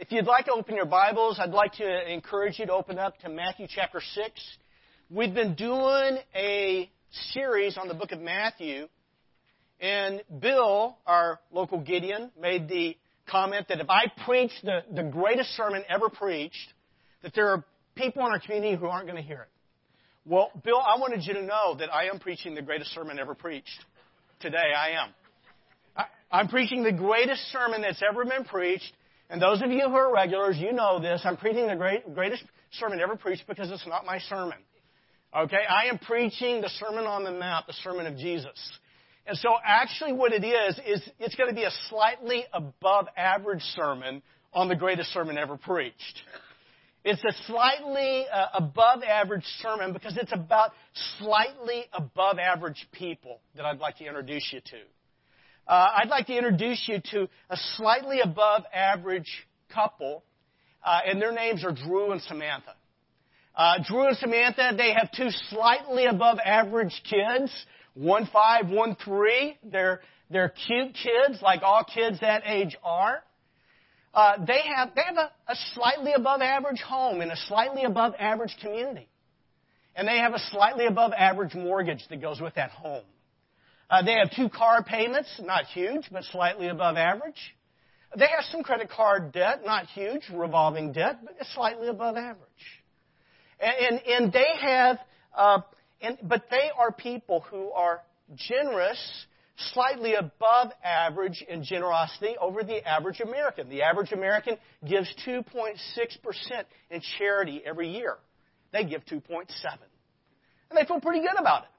If you'd like to open your Bibles, I'd like to encourage you to open up to Matthew chapter 6. We've been doing a series on the book of Matthew, and Bill, our local Gideon, made the comment that if I preach the, the greatest sermon ever preached, that there are people in our community who aren't going to hear it. Well, Bill, I wanted you to know that I am preaching the greatest sermon ever preached. Today, I am. I, I'm preaching the greatest sermon that's ever been preached and those of you who are regulars, you know this. I'm preaching the great, greatest sermon ever preached because it's not my sermon. Okay? I am preaching the Sermon on the Mount, the sermon of Jesus. And so actually what it is, is it's going to be a slightly above average sermon on the greatest sermon ever preached. It's a slightly uh, above average sermon because it's about slightly above average people that I'd like to introduce you to uh, I'd like to introduce you to a slightly above average couple, uh, and their names are Drew and Samantha. Uh, Drew and Samantha, they have two slightly above average kids, one five, one three. They're they're cute kids, like all kids that age are. Uh, they have they have a, a slightly above average home in a slightly above average community, and they have a slightly above average mortgage that goes with that home. Uh, they have two car payments, not huge, but slightly above average. They have some credit card debt, not huge, revolving debt, but slightly above average. And, and, and they have, uh, and, but they are people who are generous, slightly above average in generosity over the average American. The average American gives 2.6% in charity every year. They give 2.7. And they feel pretty good about it.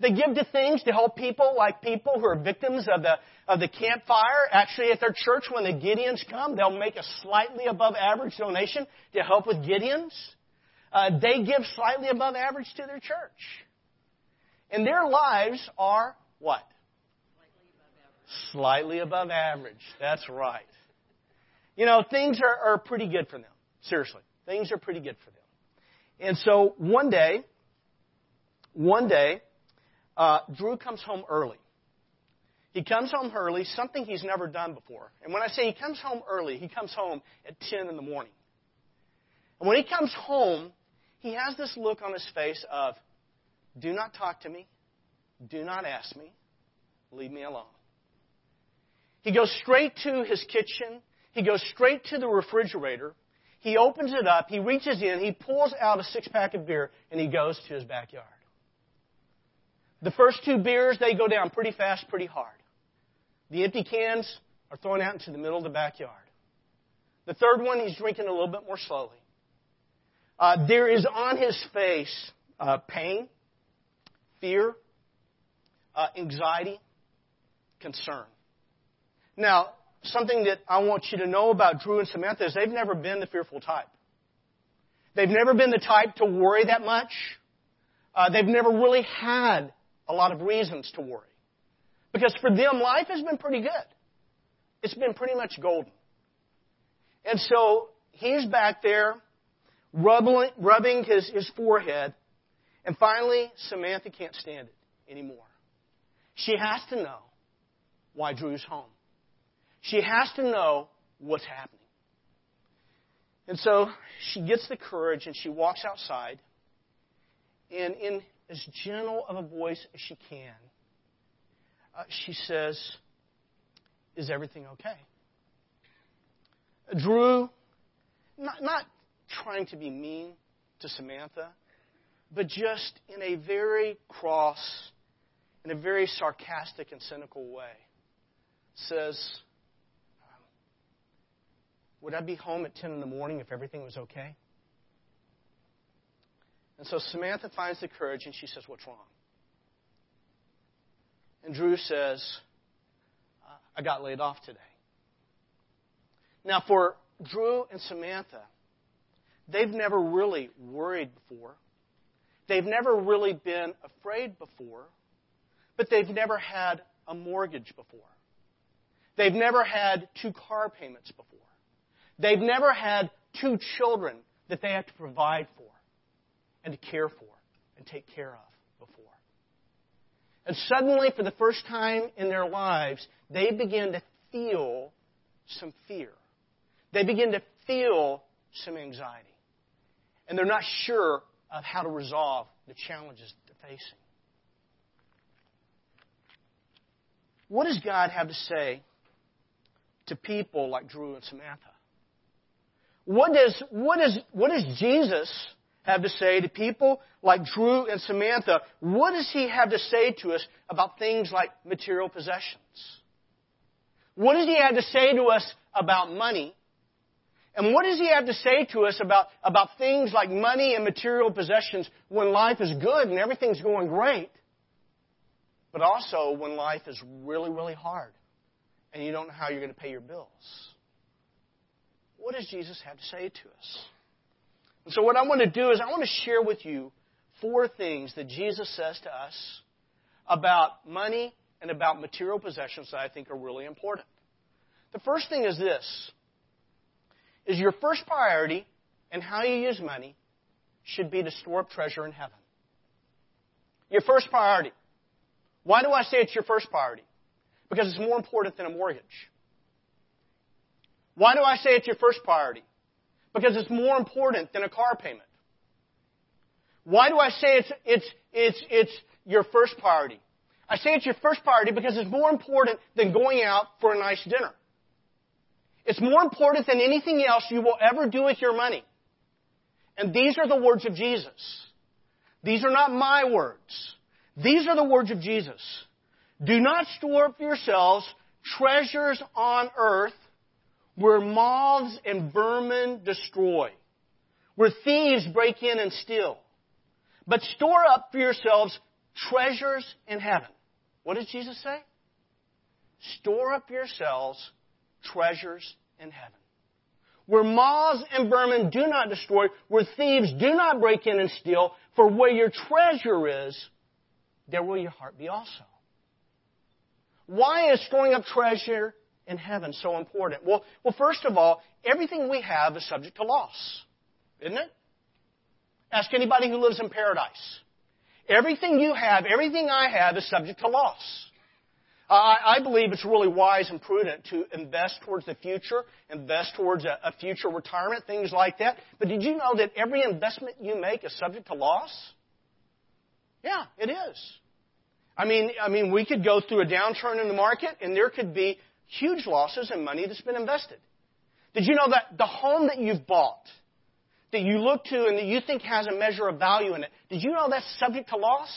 They give to things to help people like people who are victims of the, of the Camp Fire. Actually, at their church, when the Gideons come, they'll make a slightly above average donation to help with Gideons. Uh, they give slightly above average to their church. And their lives are what? Slightly above average. That's right. You know, things are, are pretty good for them. Seriously. Things are pretty good for them. And so one day, one day, uh, Drew comes home early. He comes home early, something he's never done before. And when I say he comes home early, he comes home at 10 in the morning. And when he comes home, he has this look on his face of, do not talk to me, do not ask me, leave me alone. He goes straight to his kitchen. He goes straight to the refrigerator. He opens it up. He reaches in. He pulls out a six pack of beer and he goes to his backyard. The first two beers, they go down pretty fast, pretty hard. The empty cans are thrown out into the middle of the backyard. The third one, he's drinking a little bit more slowly. Uh, there is on his face uh, pain, fear, uh, anxiety, concern. Now, something that I want you to know about Drew and Samantha is they've never been the fearful type. They've never been the type to worry that much. Uh, they've never really had a lot of reasons to worry. Because for them, life has been pretty good. It's been pretty much golden. And so he's back there rubbing, rubbing his, his forehead. And finally, Samantha can't stand it anymore. She has to know why Drew's home. She has to know what's happening. And so she gets the courage and she walks outside. And in as gentle of a voice as she can, uh, she says, Is everything okay? Drew, not, not trying to be mean to Samantha, but just in a very cross, in a very sarcastic and cynical way, says, Would I be home at 10 in the morning if everything was okay? And so Samantha finds the courage and she says, What's wrong? And Drew says, uh, I got laid off today. Now, for Drew and Samantha, they've never really worried before. They've never really been afraid before, but they've never had a mortgage before. They've never had two car payments before. They've never had two children that they have to provide for and to care for and take care of before. And suddenly, for the first time in their lives, they begin to feel some fear. they begin to feel some anxiety. And they're not sure of how to resolve the challenges they're facing. What does God have to say to people like Drew and Samantha? What does, what, is, what does Jesus have to say to people like Drew and Samantha? What does he have to say to us about things like material possessions? What does he have to say to us about money? And what does he have to say to us about, about things like money and material possessions when life is good and everything's going great, but also when life is really, really hard and you don't know how you're going to pay your bills? What does Jesus have to say to us? And so, what I want to do is, I want to share with you four things that Jesus says to us about money and about material possessions that I think are really important. The first thing is this is your first priority and how you use money should be to store up treasure in heaven. Your first priority. Why do I say it's your first priority? Because it's more important than a mortgage. Why do I say it's your first priority? Because it's more important than a car payment. Why do I say it's, it's, it's, it's your first priority? I say it's your first priority because it's more important than going out for a nice dinner. It's more important than anything else you will ever do with your money. And these are the words of Jesus. These are not my words. These are the words of Jesus. Do not store up for yourselves treasures on earth where moths and vermin destroy, where thieves break in and steal. But store up for yourselves treasures in heaven. What does Jesus say? Store up yourselves treasures in heaven. Where moths and vermin do not destroy, where thieves do not break in and steal, for where your treasure is, there will your heart be also. Why is storing up treasure in heaven so important? Well, well, first of all, everything we have is subject to loss, isn't it? Ask anybody who lives in paradise. Everything you have, everything I have is subject to loss. I, I believe it's really wise and prudent to invest towards the future, invest towards a, a future retirement, things like that. But did you know that every investment you make is subject to loss? Yeah, it is. I mean, I mean, we could go through a downturn in the market, and there could be huge losses in money that's been invested. Did you know that the home that you've bought, that you look to and that you think has a measure of value in it, did you know that's subject to loss?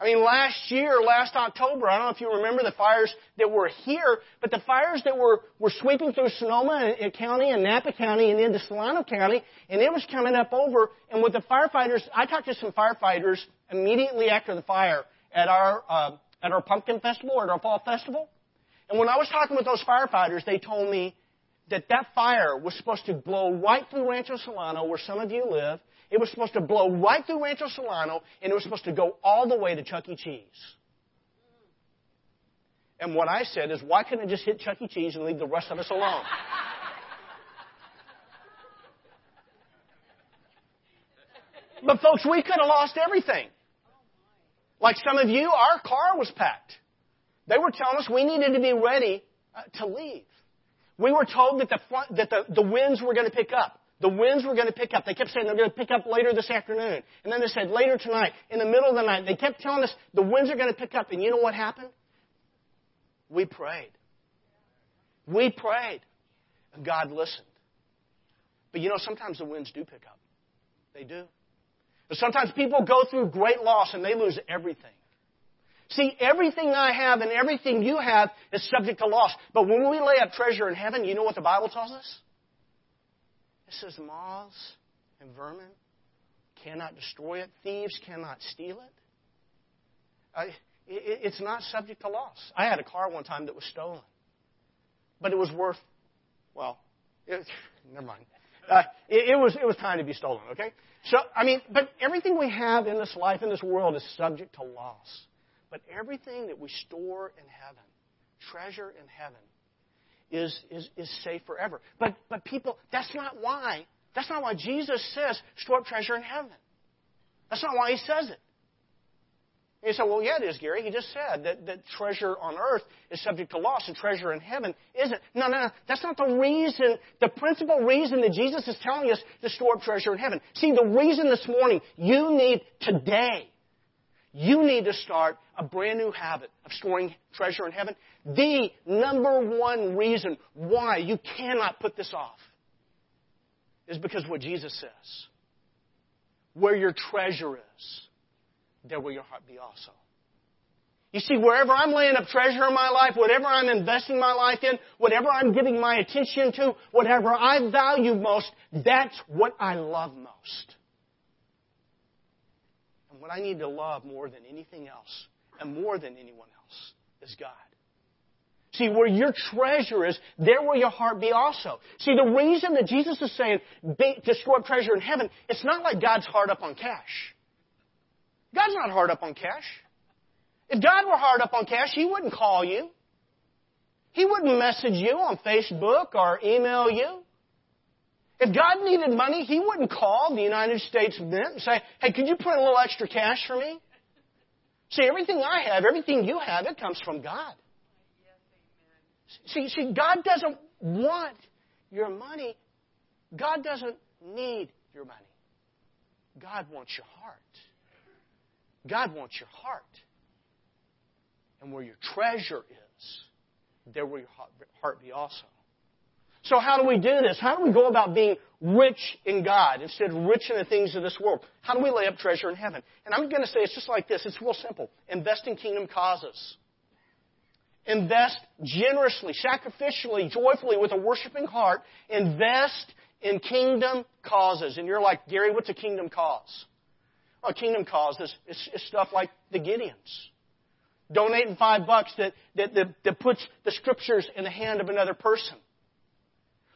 I mean, last year, last October, I don't know if you remember the fires that were here, but the fires that were, were sweeping through Sonoma County and Napa County and into Solano County, and it was coming up over, and with the firefighters, I talked to some firefighters immediately after the fire at our, uh, at our pumpkin festival, or at our fall festival. And when I was talking with those firefighters, they told me that that fire was supposed to blow right through Rancho Solano, where some of you live, it was supposed to blow right through Rancho Solano, and it was supposed to go all the way to Chuck E. Cheese. And what I said is, why couldn't it just hit Chuck E. Cheese and leave the rest of us alone? but folks, we could have lost everything. Like some of you, our car was packed. They were telling us we needed to be ready uh, to leave. We were told that the, front, that the, the winds were going to pick up. The winds were going to pick up. They kept saying they're going to pick up later this afternoon. And then they said later tonight, in the middle of the night. They kept telling us the winds are going to pick up. And you know what happened? We prayed. We prayed. And God listened. But you know, sometimes the winds do pick up. They do. But sometimes people go through great loss and they lose everything. See, everything I have and everything you have is subject to loss. But when we lay up treasure in heaven, you know what the Bible tells us? It says moths and vermin cannot destroy it, thieves cannot steal it. I, it. It's not subject to loss. I had a car one time that was stolen, but it was worth, well, it, never mind. Uh, it, it, was it was time to be stolen. Okay, so I mean, but everything we have in this life in this world is subject to loss. But everything that we store in heaven, treasure in heaven, is, is, is safe forever. But, but people, that's not why. That's not why Jesus says, store up treasure in heaven. That's not why he says it. you say, well, yeah, it is, Gary. He just said that, that treasure on earth is subject to loss and treasure in heaven isn't. No, no, no. That's not the reason, the principal reason that Jesus is telling us to store up treasure in heaven. See, the reason this morning you need today, you need to start a brand new habit of storing treasure in heaven. The number one reason why you cannot put this off is because what Jesus says. Where your treasure is there will your heart be also. You see, wherever I'm laying up treasure in my life, whatever I'm investing my life in, whatever I'm giving my attention to, whatever I value most, that's what I love most. And what I need to love more than anything else, and more than anyone else, is God. See, where your treasure is, there will your heart be also. See, the reason that Jesus is saying store treasure in heaven, it's not like God's hard up on cash. God's not hard up on cash. If God were hard up on cash, He wouldn't call you. He wouldn't message you on Facebook or email you. If God needed money, He wouldn't call the United States Mint and say, hey, could you put a little extra cash for me? See, everything I have, everything you have, it comes from God. See, see, God doesn't want your money. God doesn't need your money. God wants your heart. God wants your heart. And where your treasure is, there will your heart be also. So how do we do this? How do we go about being rich in God instead of rich in the things of this world? How do we lay up treasure in heaven? And I'm going to say it's just like this. It's real simple. Invest in kingdom causes. Invest generously, sacrificially, joyfully with a worshiping heart. Invest in kingdom causes. And you're like, Gary, what's a kingdom cause? a kingdom cause is, is, is stuff like the Gideons. Donating five bucks that, that, that, that puts the scriptures in the hand of another person.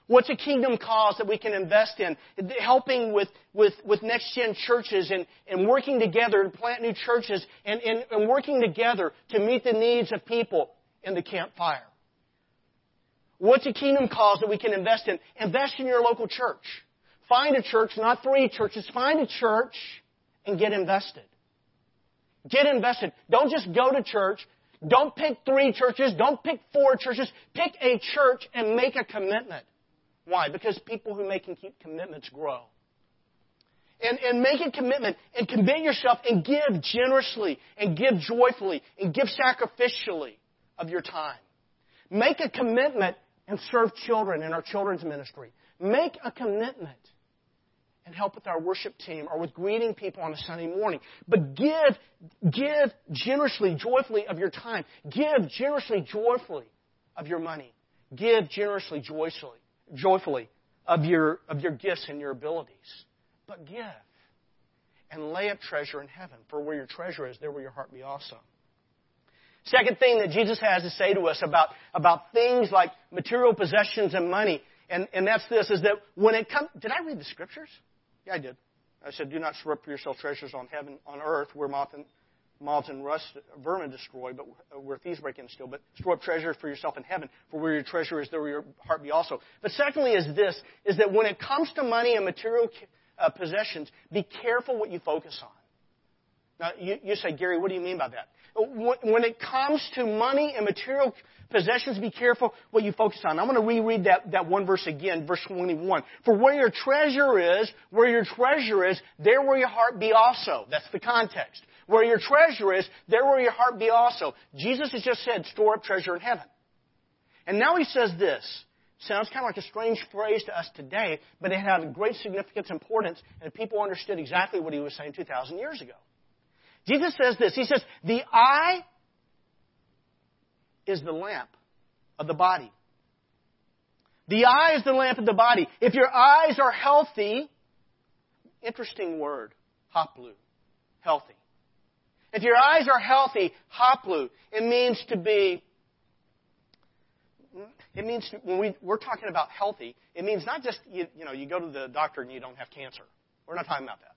What's a kingdom cause that we can invest in? Helping with, with, with next gen churches and, and working together to plant new churches and, and, and working together to meet the needs of people in the Camp Fire. What's a kingdom cause that we can invest in? Invest in your local church. Find a church, not three churches. Find a church and get invested. Get invested. Don't just go to church. Don't pick three churches. Don't pick four churches. Pick a church and make a commitment. Why? Because people who make and keep commitments grow. And, and make a commitment and commit yourself and give generously and give joyfully and give sacrificially of your time. Make a commitment and serve children in our children's ministry. Make a commitment and help with our worship team or with greeting people on a Sunday morning. But give, give generously, joyfully of your time. Give generously, joyfully of your money. Give generously, joyfully, joyfully of your, of your gifts and your abilities. But give and lay up treasure in heaven. For where your treasure is, there will your heart be also. Second thing that Jesus has to say to us about, about things like material possessions and money, and, and that's this, is that when it comes, did I read the scriptures? Yeah, I did. I said, Do not store up for yourself treasures on heaven, on earth, where moth and, moths and rust, vermin destroy, but where thieves break in and steal. But store up treasure for yourself in heaven, for where your treasure is, there will your heart be also. But secondly, is this: is that when it comes to money and material uh, possessions, be careful what you focus on. Now, you, you say, Gary, what do you mean by that? When it comes to money and material possessions, be careful what you focus on. I'm going to reread that, that one verse again, verse 21. For where your treasure is, where your treasure is, there will your heart be also. That's the context. Where your treasure is, there will your heart be also. Jesus has just said, store up treasure in heaven. And now he says this. Sounds kind of like a strange phrase to us today, but it had great significance and importance, and people understood exactly what he was saying 2,000 years ago. Jesus says this. He says, the eye is the lamp of the body. The eye is the lamp of the body. If your eyes are healthy, interesting word, haplu, healthy. If your eyes are healthy, haplu, it means to be, it means, to, when we, we're talking about healthy, it means not just, you, you know, you go to the doctor and you don't have cancer. We're not talking about that.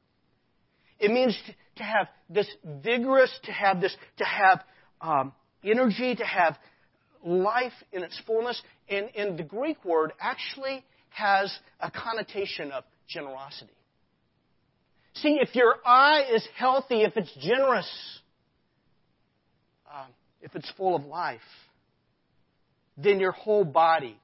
It means to have this vigorous, to have this, to have um, energy, to have life in its fullness. And, and the Greek word actually has a connotation of generosity. See, if your eye is healthy, if it's generous, uh, if it's full of life, then your whole body,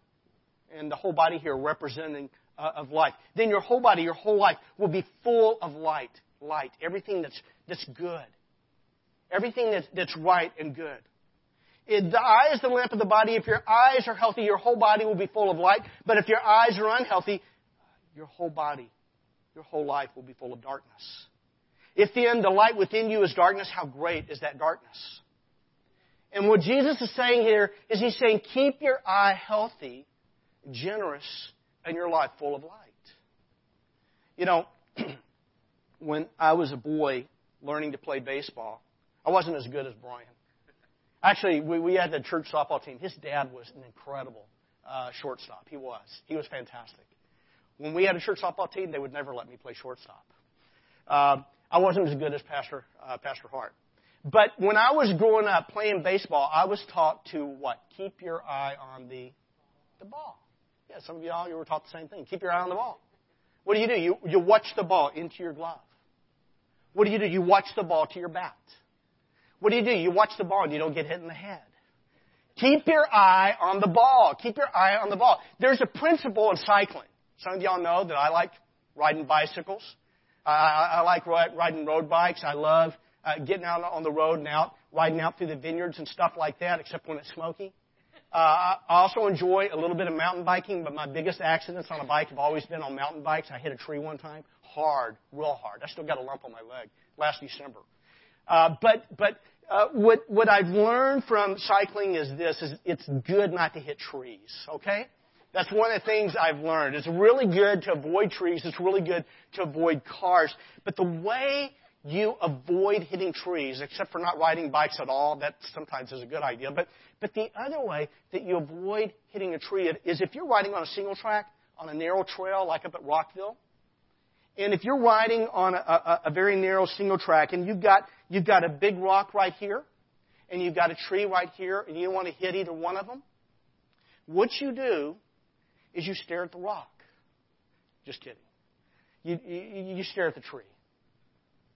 and the whole body here representing uh, of life, then your whole body, your whole life will be full of light. Light. Everything that's, that's good. Everything that's, that's right and good. If the eye is the lamp of the body. If your eyes are healthy, your whole body will be full of light. But if your eyes are unhealthy, your whole body, your whole life will be full of darkness. If then the light within you is darkness, how great is that darkness? And what Jesus is saying here is he's saying, keep your eye healthy, generous, and your life full of light. You know, when I was a boy learning to play baseball, I wasn't as good as Brian. Actually, we, we had the church softball team. His dad was an incredible uh, shortstop. He was. He was fantastic. When we had a church softball team, they would never let me play shortstop. Uh, I wasn't as good as Pastor uh, Pastor Hart. But when I was growing up playing baseball, I was taught to what? Keep your eye on the the ball. Yeah, some of y'all you were taught the same thing. Keep your eye on the ball. What do you do? You you watch the ball into your glove. What do you do? You watch the ball to your bat. What do you do? You watch the ball and you don't get hit in the head. Keep your eye on the ball. Keep your eye on the ball. There's a principle in cycling. Some of y'all know that I like riding bicycles. I, I like riding road bikes. I love uh, getting out on the road and out, riding out through the vineyards and stuff like that, except when it's smoky. Uh, I also enjoy a little bit of mountain biking, but my biggest accidents on a bike have always been on mountain bikes. I hit a tree one time, hard, real hard. I still got a lump on my leg last December. Uh, but but uh, what what I've learned from cycling is this: is it's good not to hit trees. Okay, that's one of the things I've learned. It's really good to avoid trees. It's really good to avoid cars. But the way you avoid hitting trees, except for not riding bikes at all, that sometimes is a good idea. But, but the other way that you avoid hitting a tree is if you're riding on a single track, on a narrow trail like up at Rockville, and if you're riding on a, a, a very narrow single track and you've got, you've got a big rock right here, and you've got a tree right here, and you don't want to hit either one of them, what you do is you stare at the rock. Just kidding. You, you, you stare at the tree.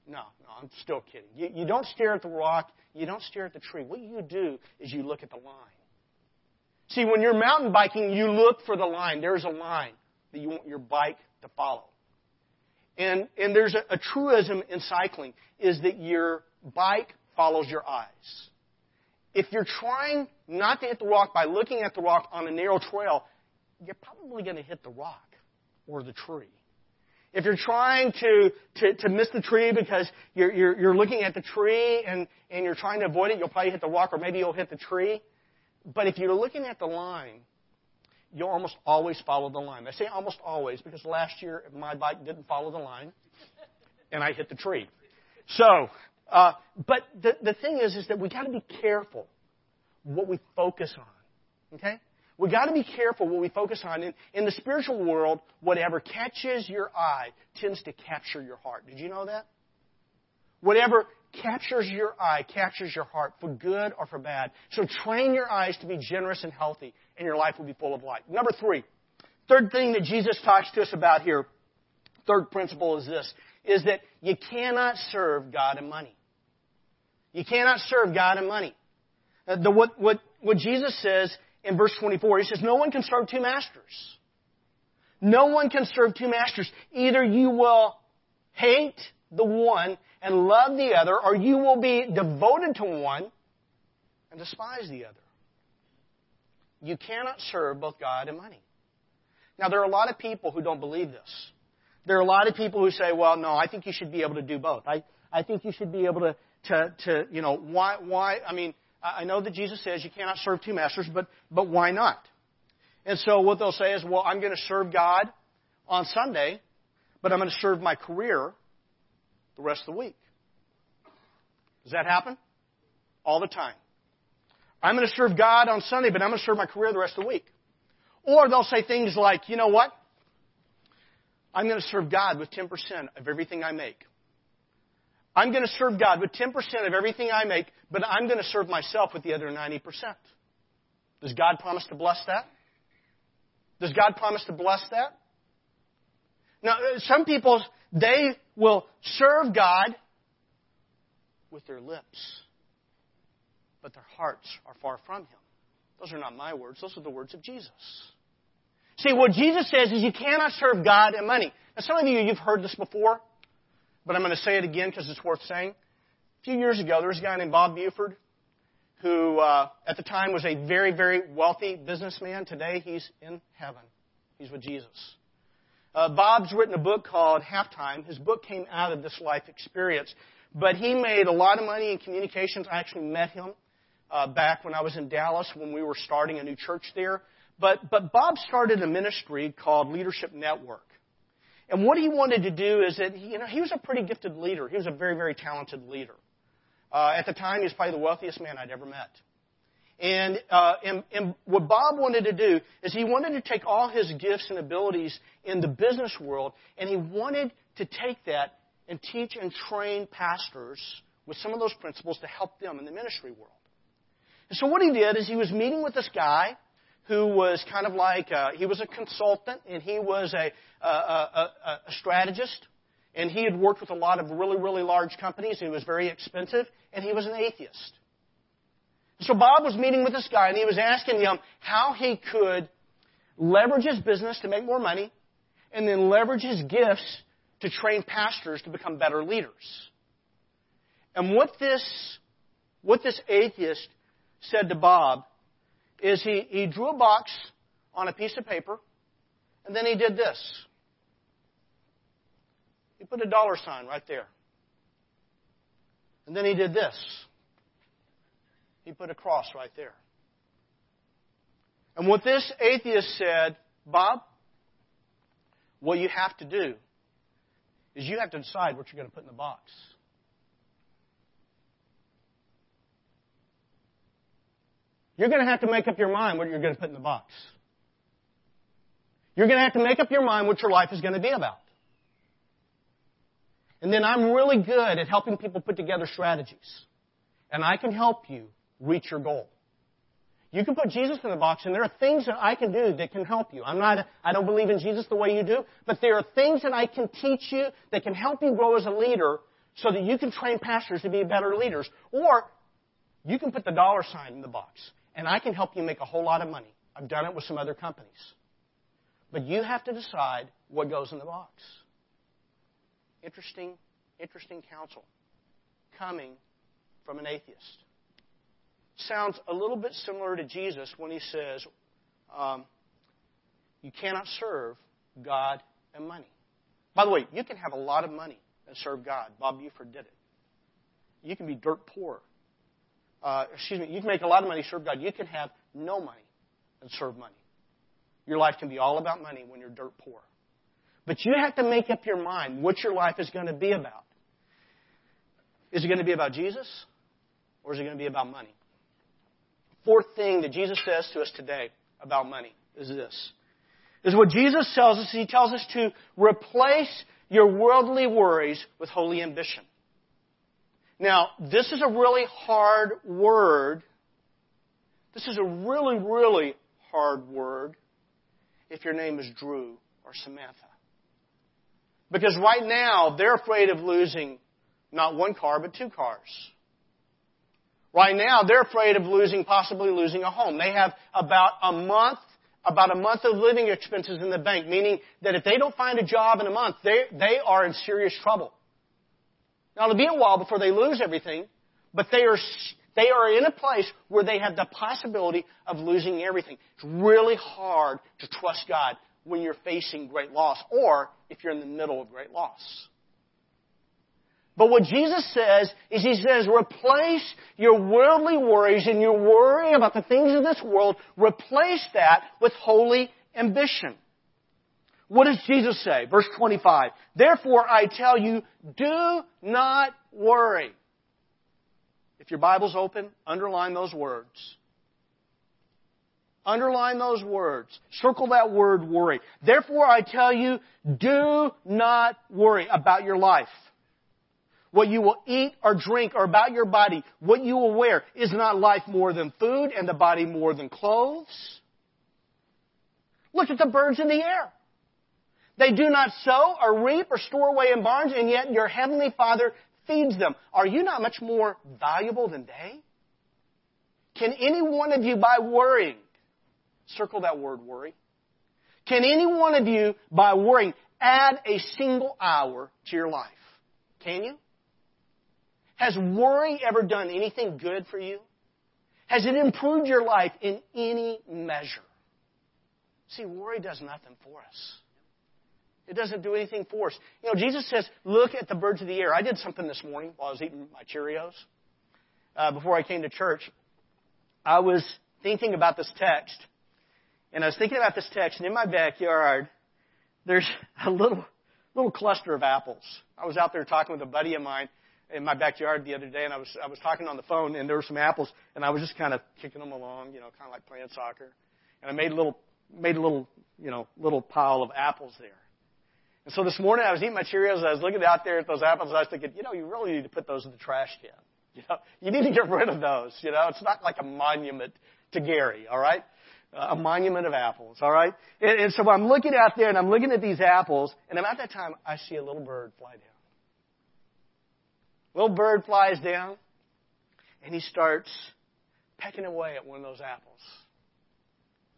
No, no, I'm still kidding. You, you don't stare at the rock. You don't stare at the tree. What you do is you look at the line. See, when you're mountain biking, you look for the line. There's a line that you want your bike to follow. And, and there's a, a truism in cycling is that your bike follows your eyes. If you're trying not to hit the rock by looking at the rock on a narrow trail, you're probably going to hit the rock or the tree. If you're trying to, to, to miss the tree because you're, you're, you're looking at the tree and, and you're trying to avoid it, you'll probably hit the rock or maybe you'll hit the tree. But if you're looking at the line, you'll almost always follow the line. I say almost always because last year my bike didn't follow the line and I hit the tree. So, uh, but the, the thing is, is that we got to be careful what we focus on. Okay? We got to be careful what we focus on. In, in the spiritual world, whatever catches your eye tends to capture your heart. Did you know that? Whatever captures your eye captures your heart for good or for bad. So train your eyes to be generous and healthy, and your life will be full of light. Number three, third thing that Jesus talks to us about here, third principle is this, is that you cannot serve God and money. You cannot serve God and money. Uh, the, what, what, what Jesus says in verse 24. He says, No one can serve two masters. No one can serve two masters. Either you will hate the one and love the other, or you will be devoted to one and despise the other. You cannot serve both God and money. Now, there are a lot of people who don't believe this. There are a lot of people who say, well, no, I think you should be able to do both. I, I think you should be able to, to, to, you know, why, why, I mean, I know that Jesus says you cannot serve two masters, but, but why not? And so what they'll say is, well, I'm going to serve God on Sunday, but I'm going to serve my career the rest of the week. Does that happen? All the time. I'm going to serve God on Sunday, but I'm going to serve my career the rest of the week. Or they'll say things like, you know what? I'm going to serve God with 10% of everything I make. I'm going to serve God with 10% of everything I make, but I'm going to serve myself with the other 90%. Does God promise to bless that? Does God promise to bless that? Now, uh, some people, they will serve God with their lips, but their hearts are far from Him. Those are not my words, those are the words of Jesus. See, what Jesus says is you cannot serve God and money. Now, some of you, you've heard this before, but I'm going to say it again because it's worth saying. A few years ago, there was a guy named Bob Buford who, uh, at the time, was a very, very wealthy businessman. Today, he's in heaven. He's with Jesus. Uh, Bob's written a book called Halftime. His book came out of this life experience. But he made a lot of money in communications. I actually met him uh, back when I was in Dallas when we were starting a new church there. But, but Bob started a ministry called Leadership Network. And what he wanted to do is that, you know, he was a pretty gifted leader. He was a very, very talented leader. Uh, at the time, he was probably the wealthiest man I'd ever met. And, uh, and, and what Bob wanted to do is he wanted to take all his gifts and abilities in the business world, and he wanted to take that and teach and train pastors with some of those principles to help them in the ministry world. And so what he did is he was meeting with this guy who was kind of like uh, he was a consultant and he was a, a, a, a strategist and he had worked with a lot of really really large companies. He was very expensive and he was an atheist. So Bob was meeting with this guy and he was asking him how he could leverage his business to make more money and then leverage his gifts to train pastors to become better leaders. And what this, what this atheist said to Bob is he, he drew a box on a piece of paper, and then he did this. He put a dollar sign right there. And then he did this. He put a cross right there. And what this atheist said, Bob, what you have to do is you have to decide what you're going to put in the box. You're going to have to make up your mind what you're going to put in the box. You're going to have to make up your mind what your life is going to be about. And then I'm really good at helping people put together strategies. And I can help you reach your goal. You can put Jesus in the box, and there are things that I can do that can help you. I'm not, I don't believe in Jesus the way you do, but there are things that I can teach you that can help you grow as a leader so that you can train pastors to be better leaders. Or you can put the dollar sign in the box, and I can help you make a whole lot of money. I've done it with some other companies. But you have to decide what goes in the box. Interesting, interesting counsel coming from an atheist sounds a little bit similar to Jesus when he says, um, You cannot serve God and money. By the way, you can have a lot of money and serve God. Bob Buford did it. You can be dirt poor. Uh, excuse me, you can make a lot of money, serve God. You can have no money and serve money. Your life can be all about money when you're dirt poor. But you have to make up your mind what your life is going to be about. Is it going to be about Jesus? Or is it going to be about money? fourth thing that Jesus says to us today about money is this. Is what Jesus tells us, he tells us to replace your worldly worries with holy ambition. Now, this is a really hard word. This is a really, really hard word if your name is Drew or Samantha. Because right now, they're afraid of losing not one car, but two cars. Right now, they're afraid of losing, possibly losing a home. They have about a month, about a month of living expenses in the bank, meaning that if they don't find a job in a month, they, they are in serious trouble. Now, it'll be a while before they lose everything, but they are, they are in a place where they have the possibility of losing everything. It's really hard to trust God when you're facing great loss or if you're in the middle of great loss. But what Jesus says is He says, replace your worldly worries and your worry about the things of this world, replace that with holy ambition. What does Jesus say? Verse 25. Therefore I tell you, do not worry. If your Bible's open, underline those words. Underline those words. Circle that word worry. Therefore I tell you, do not worry about your life what you will eat or drink or about your body, what you will wear. Is not life more than food and the body more than clothes? Look at the birds in the air. They do not sow or reap or store away in barns, and yet your heavenly Father feeds them. Are you not much more valuable than they? Can any one of you, by worrying, circle that word worry, can any one of you, by worrying, add a single hour to your life? Can you? Has worry ever done anything good for you? Has it improved your life in any measure? See, worry does nothing for us. It doesn't do anything for us. You know, Jesus says, look at the birds of the air. I did something this morning while I was eating my Cheerios. Uh, before I came to church, I was thinking about this text. And I was thinking about this text, and in my backyard, there's a little, little cluster of apples. I was out there talking with a buddy of mine in my backyard the other day, and I was, I was talking on the phone, and there were some apples, and I was just kind of kicking them along, you know, kind of like playing soccer. And I made a little, made a little, you know, little pile of apples there. And so this morning I was eating my Cheerios and I was looking out there at those apples and I was thinking, you know, you really need to put those in the trash can. You know, you need to get rid of those. You know, it's not like a monument to Gary, all right? A monument of apples, all right? And, and so I'm looking out there and I'm looking at these apples and about that time I see a little bird fly down. Little bird flies down and he starts pecking away at one of those apples.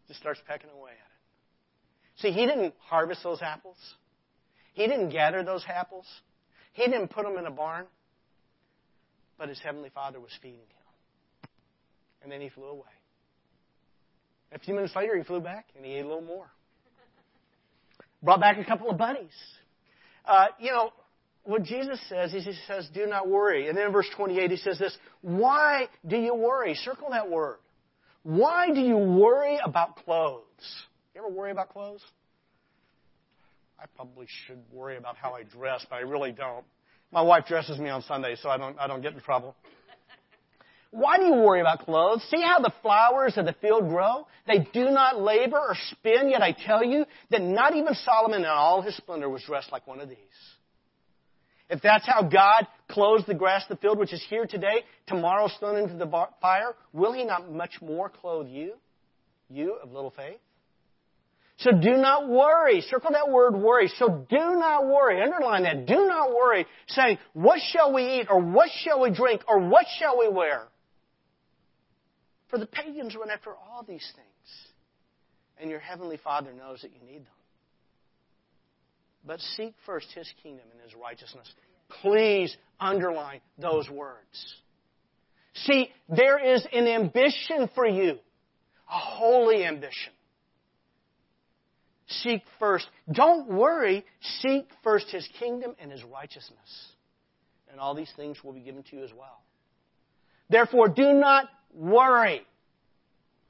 Just starts pecking away at it. See, he didn't harvest those apples. He didn't gather those apples. He didn't put them in a barn. But his heavenly Father was feeding him. And then he flew away. A few minutes later, he flew back and he ate a little more. Brought back a couple of buddies. Uh, you know, what Jesus says is he says, do not worry. And then in verse 28, he says this, why do you worry? Circle that word. Why do you worry about clothes? You ever worry about clothes? I probably should worry about how I dress, but I really don't. My wife dresses me on Sunday, so I don't, I don't get in trouble. Why do you worry about clothes? See how the flowers of the field grow? They do not labor or spin, yet I tell you that not even Solomon in all his splendor was dressed like one of these. If that's how God clothes the grass of the field, which is here today, tomorrow thrown into the fire, will he not much more clothe you? You of little faith? So do not worry. Circle that word worry. So do not worry. Underline that. Do not worry saying, what shall we eat or what shall we drink or what shall we wear? For the pagans run after all these things. And your heavenly Father knows that you need them. But seek first His kingdom and His righteousness. Please underline those words. See, there is an ambition for you. A holy ambition. Seek first. Don't worry. Seek first His kingdom and His righteousness. And all these things will be given to you as well. Therefore, do not worry.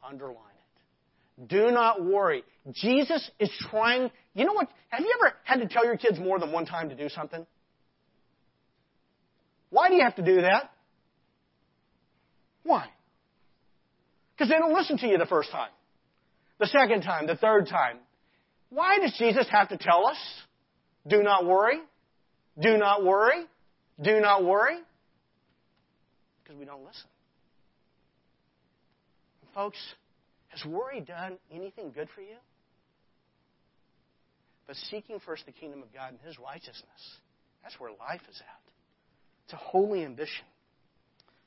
Underline it. Do not worry. Jesus is trying. You know what? Have you ever had to tell your kids more than one time to do something? Why do you have to do that? Why? Because they don't listen to you the first time, the second time, the third time. Why does Jesus have to tell us, do not worry, do not worry, do not worry? Because we don't listen. Folks, has worry done anything good for you? But seeking first the kingdom of God and His righteousness, that's where life is at. It's a holy ambition.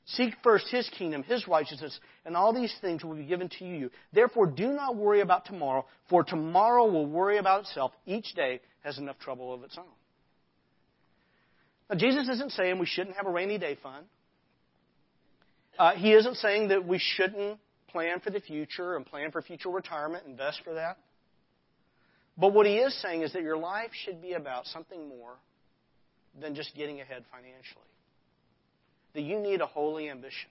Seek first His kingdom, His righteousness, and all these things will be given to you. Therefore, do not worry about tomorrow, for tomorrow will worry about itself. Each day has enough trouble of its own. Now, Jesus isn't saying we shouldn't have a rainy day fund. Uh, he isn't saying that we shouldn't plan for the future and plan for future retirement, invest for that. But what he is saying is that your life should be about something more than just getting ahead financially that you need a holy ambition.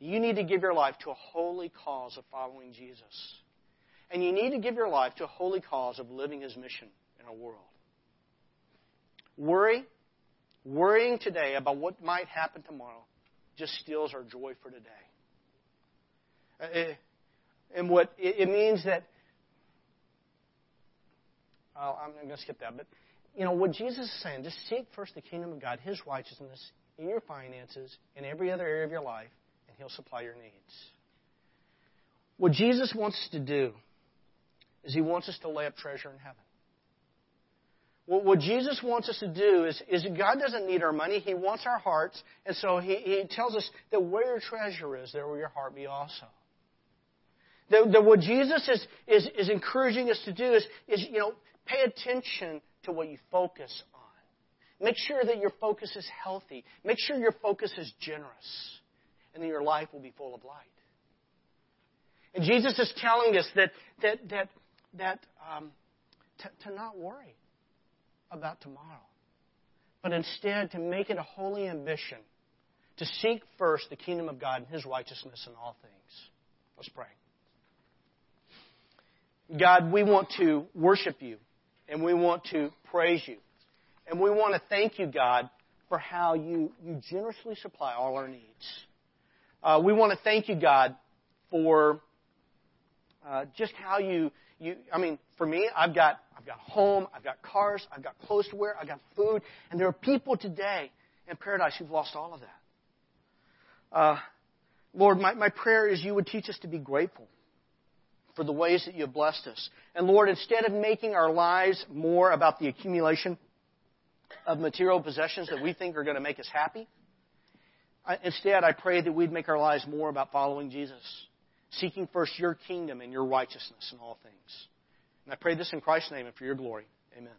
You need to give your life to a holy cause of following Jesus. And you need to give your life to a holy cause of living his mission in our world. Worry, worrying today about what might happen tomorrow, just steals our joy for today. Uh, and what it means that, I'm going to skip that, but you know what Jesus is saying: just seek first the kingdom of God, His righteousness, in your finances, in every other area of your life, and He'll supply your needs. What Jesus wants us to do is He wants us to lay up treasure in heaven. what Jesus wants us to do is, is God doesn't need our money. He wants our hearts. And so he, he tells us that where your treasure is, there will your heart be also. That, that what Jesus is, is, is encouraging us to do is, is, you know, pay attention to what you focus. Make sure that your focus is healthy. Make sure your focus is generous. And then your life will be full of light. And Jesus is telling us that, that, that, that um, to, to not worry about tomorrow, but instead to make it a holy ambition to seek first the kingdom of God and His righteousness in all things. Let's pray. God, we want to worship you and we want to praise you. And we want to thank you, God, for how you, you generously supply all our needs. Uh, we want to thank you, God, for uh, just how you, you, I mean, for me, I've got, I've got home, I've got cars, I've got clothes to wear, I've got food, and there are people today in paradise who've lost all of that. Uh, Lord, my, my prayer is you would teach us to be grateful for the ways that you have blessed us. And Lord, instead of making our lives more about the accumulation of material possessions that we think are going to make us happy, instead I pray that we'd make our lives more about following Jesus seeking first your kingdom and your righteousness in all things. And I pray this in Christ's name and for your glory. Amen.